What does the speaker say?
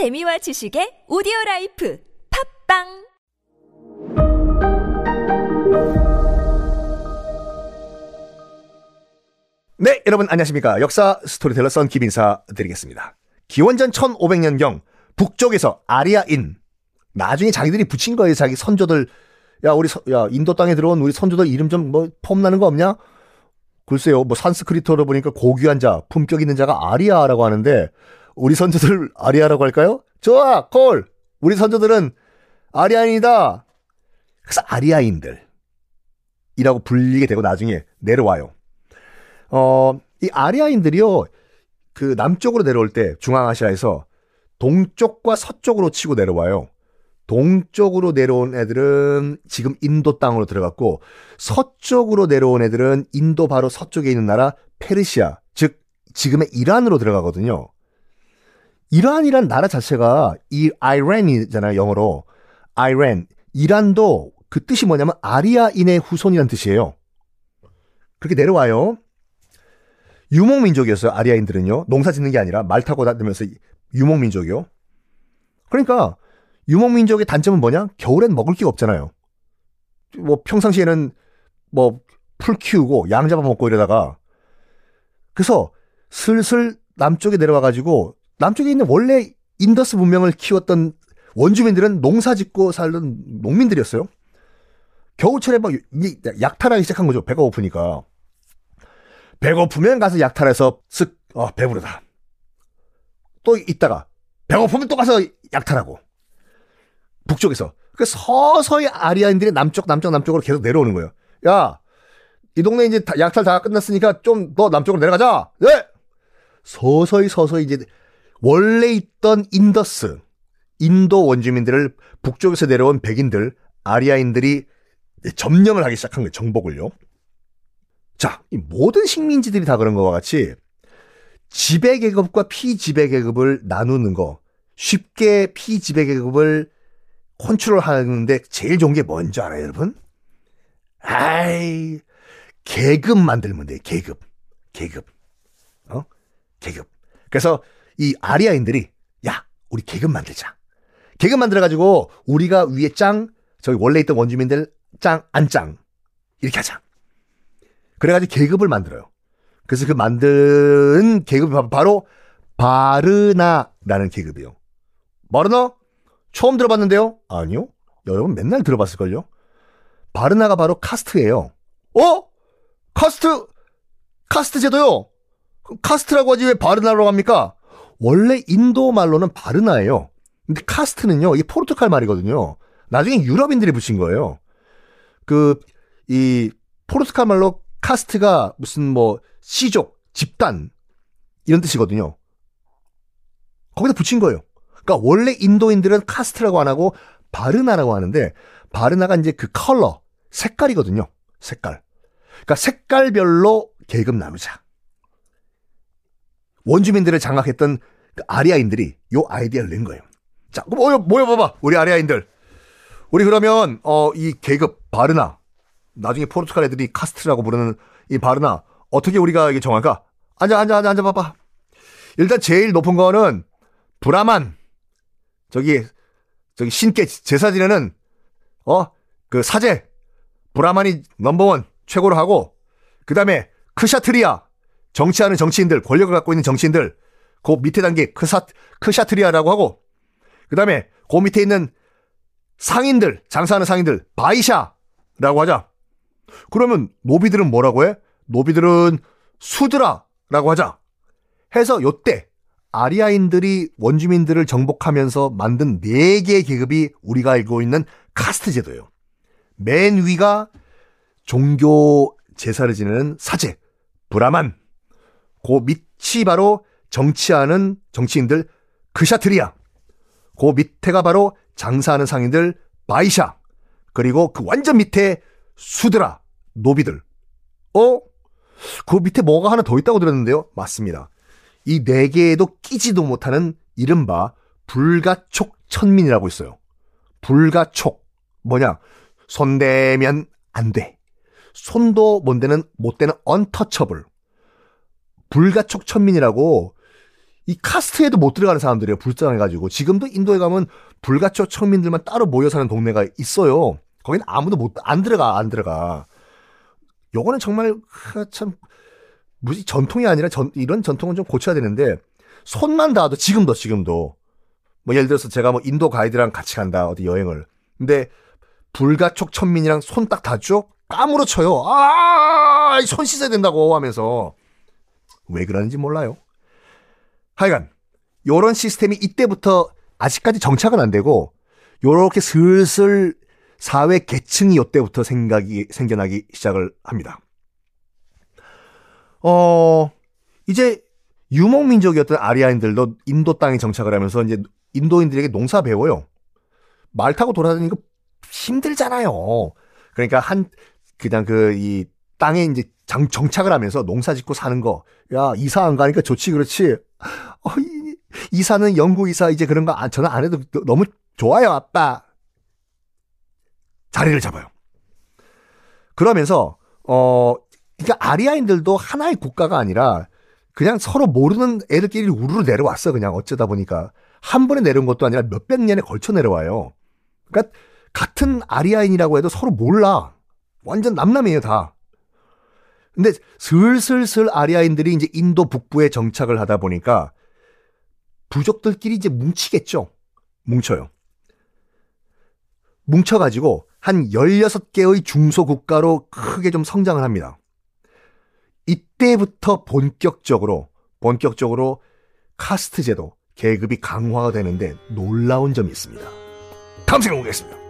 재미와 지식의 audio life 팟빵 네, 여러분 안녕하십니까. 역사 스토리텔러 썬킴 인사 드리겠습니다. 기원전 1500년경 북쪽에서 아리아인 나중에 자기들이 붙인 거예요. 자기 선조들 야 우리 서- 야 인도 땅에 들어온 우리 선조들 이름 좀 뭐 폼나는 거 없냐? 글쎄요. 뭐 산스크리트어로 보니까 고귀한 자, 품격 있는 자가 아리아라고 하는데 우리 선조들 아리아라고 할까요? 좋아, 콜. 우리 선조들은 아리아인이다. 그래서 아리아인들 이라고 불리게 되고 나중에 내려와요. 어, 이 아리아인들이요, 그 남쪽으로 내려올 때 중앙아시아에서 동쪽과 서쪽으로 치고 내려와요. 동쪽으로 내려온 애들은 지금 인도 땅으로 들어갔고, 서쪽으로 내려온 애들은 인도 바로 서쪽에 있는 나라 페르시아, 즉, 지금의 이란으로 들어가거든요. 이란이란 나라 자체가 이 아이란이잖아요, 영어로. 아이란. 이란도 그 뜻이 뭐냐면 아리아인의 후손이라는 뜻이에요. 그렇게 내려와요. 유목민족이었어요, 아리아인들은요. 농사 짓는 게 아니라 말 타고 다니면서 유목민족이요. 그러니까 유목민족의 단점은 뭐냐? 겨울엔 먹을 게 없잖아요. 뭐 평상시에는 뭐 풀 키우고 양 잡아먹고 이러다가 그래서 슬슬 남쪽에 내려와가지고 남쪽에 있는 원래 인더스 문명을 키웠던 원주민들은 농사 짓고 살던 농민들이었어요. 겨울철에 막 이- 약탈하기 시작한 거죠. 배가 고프니까. 배고프면 가서 약탈해서 쓱, 어, 배부르다. 또 있다가, 배고프면 또 가서 약탈하고. 북쪽에서. 그 서서히 아리아인들이 남쪽, 남쪽, 남쪽으로 계속 내려오는 거예요. 야, 이 동네 이제 다- 약탈 다 끝났으니까 좀 더 남쪽으로 내려가자. 네! 서서히 서서히 이제 원래 있던 인더스, 인도 원주민들을 북쪽에서 내려온 백인들, 아리아인들이 점령을 하기 시작한 거예요. 정복을요. 자, 이 모든 식민지들이 다 그런 거와 같이 지배 계급과 피지배 계급을 나누는 거, 쉽게 피지배 계급을 컨트롤 하는데 제일 좋은 게 뭔지 알아요, 여러분? 아이, 계급 만들면 돼, 계급. 계급. 어? 계급. 그래서 이 아리아인들이, 야, 우리 계급 만들자. 계급 만들어가지고, 우리가 위에 짱, 저기 원래 있던 원주민들 짱, 안 짱. 이렇게 하자. 그래가지고 계급을 만들어요. 그래서 그 만든 계급이 바- 바로 바르나라는 계급이에요. 바르나? 처음 들어봤는데요? 아니요. 여러분 맨날 들어봤을걸요? 바르나가 바로 카스트예요. 어? 카스트, 카스트 제도요? 카스트라고 하지 왜 바르나라고 합니까? 원래 인도 말로는 바르나예요. 근데 카스트는요, 이게 포르투갈 말이거든요. 나중에 유럽인들이 붙인 거예요. 그, 이, 포르투갈 말로 카스트가 무슨 뭐 씨족, 집단 이런 뜻이거든요. 거기다 붙인 거예요. 그러니까 원래 인도인들은 카스트라고 안 하고 바르나라고 하는데 바르나가 이제 그 컬러, 색깔이거든요. 색깔. 그러니까 색깔별로 계급 나누자. 원주민들을 장악했던 그 아리아인들이 요 아이디어를 낸 거예요. 자, 모여, 모여봐봐. 우리 아리아인들. 우리 그러면, 어, 이 계급, 바르나. 나중에 포르투갈 애들이 카스트라고 부르는 이 바르나 어떻게 우리가 이게 정할까? 앉아 앉아 앉아 앉아 봐봐. 일단 제일 높은 거는 브라만 저기 저기 신께 제사 지내는 어 그 사제 브라만이 넘버원 최고로 하고 그 다음에 크샤트리아 정치하는 정치인들 권력을 갖고 있는 정치인들 그 밑에 단계 크사 크샤트리아라고 하고 그 다음에 그 밑에 있는 상인들 장사하는 상인들 바이샤라고 하자. 그러면 노비들은 뭐라고 해? 노비들은 수드라라고 하자. 해서 요때 아리아인들이 원주민들을 정복하면서 만든 네 개의 계급이 우리가 알고 있는 카스트 제도예요. 맨 위가 종교 제사를 지내는 사제, 브라만. 그 밑이 바로 정치하는 정치인들 크샤트리아. 그 밑에가 바로 장사하는 상인들 바이샤. 그리고 그 완전 밑에 수드라, 노비들. 어? 그 밑에 뭐가 하나 더 있다고 들었는데요? 맞습니다. 이 네 개에도 끼지도 못하는 이른바 불가촉 천민이라고 있어요. 불가촉. 뭐냐? 손대면 안 돼. 손도 못 대는, 못 대는 언터처블. 불가촉 천민이라고 이 카스트에도 못 들어가는 사람들이에요. 불쌍해가지고. 지금도 인도에 가면 불가초 청민들만 따로 모여 사는 동네가 있어요. 거긴 아무도 못, 안 들어가, 안 들어가. 요거는 정말, 참, 무슨 전통이 아니라 전, 이런 전통은 좀 고쳐야 되는데, 손만 닿아도, 지금도, 지금도. 뭐 예를 들어서 제가 뭐 인도 가이드랑 같이 간다, 어디 여행을. 근데, 불가촉 천민이랑 손 딱 닿죠? 까무러 쳐요. 아, 손 씻어야 된다고 하면서. 왜 그러는지 몰라요. 하여간 요런 시스템이 이때부터 아직까지 정착은 안 되고 요렇게 슬슬 사회 계층이 요때부터 생각이 생겨나기 시작을 합니다. 어 이제 유목 민족이었던 아리아인들도 인도 땅에 정착을 하면서 이제 인도인들에게 농사 배워요. 말 타고 돌아다니는 거 힘들잖아요. 그러니까 한 그냥 그 이 땅에 이제 장, 정착을 하면서 농사 짓고 사는 거. 야, 이사 안 가니까 좋지, 그렇지. 어, 이, 이사는 영구 이사 이제 그런 거 안, 저는 안 해도 너무 좋아요, 아빠. 자리를 잡아요. 그러면서, 어, 그러니까 아리아인들도 하나의 국가가 아니라 그냥 서로 모르는 애들끼리 우르르 내려왔어, 그냥 어쩌다 보니까. 한 번에 내려온 것도 아니라 몇백 년에 걸쳐 내려와요. 그러니까 같은 아리아인이라고 해도 서로 몰라. 완전 남남이에요, 다. 근데 슬슬슬 아리아인들이 이제 인도 북부에 정착을 하다 보니까 부족들끼리 이제 뭉치겠죠. 뭉쳐요. 뭉쳐가지고 한 16개의 중소국가로 크게 좀 성장을 합니다. 이때부터 본격적으로, 본격적으로 카스트 제도, 계급이 강화가 되는데 놀라운 점이 있습니다. 다음 시간에 보겠습니다.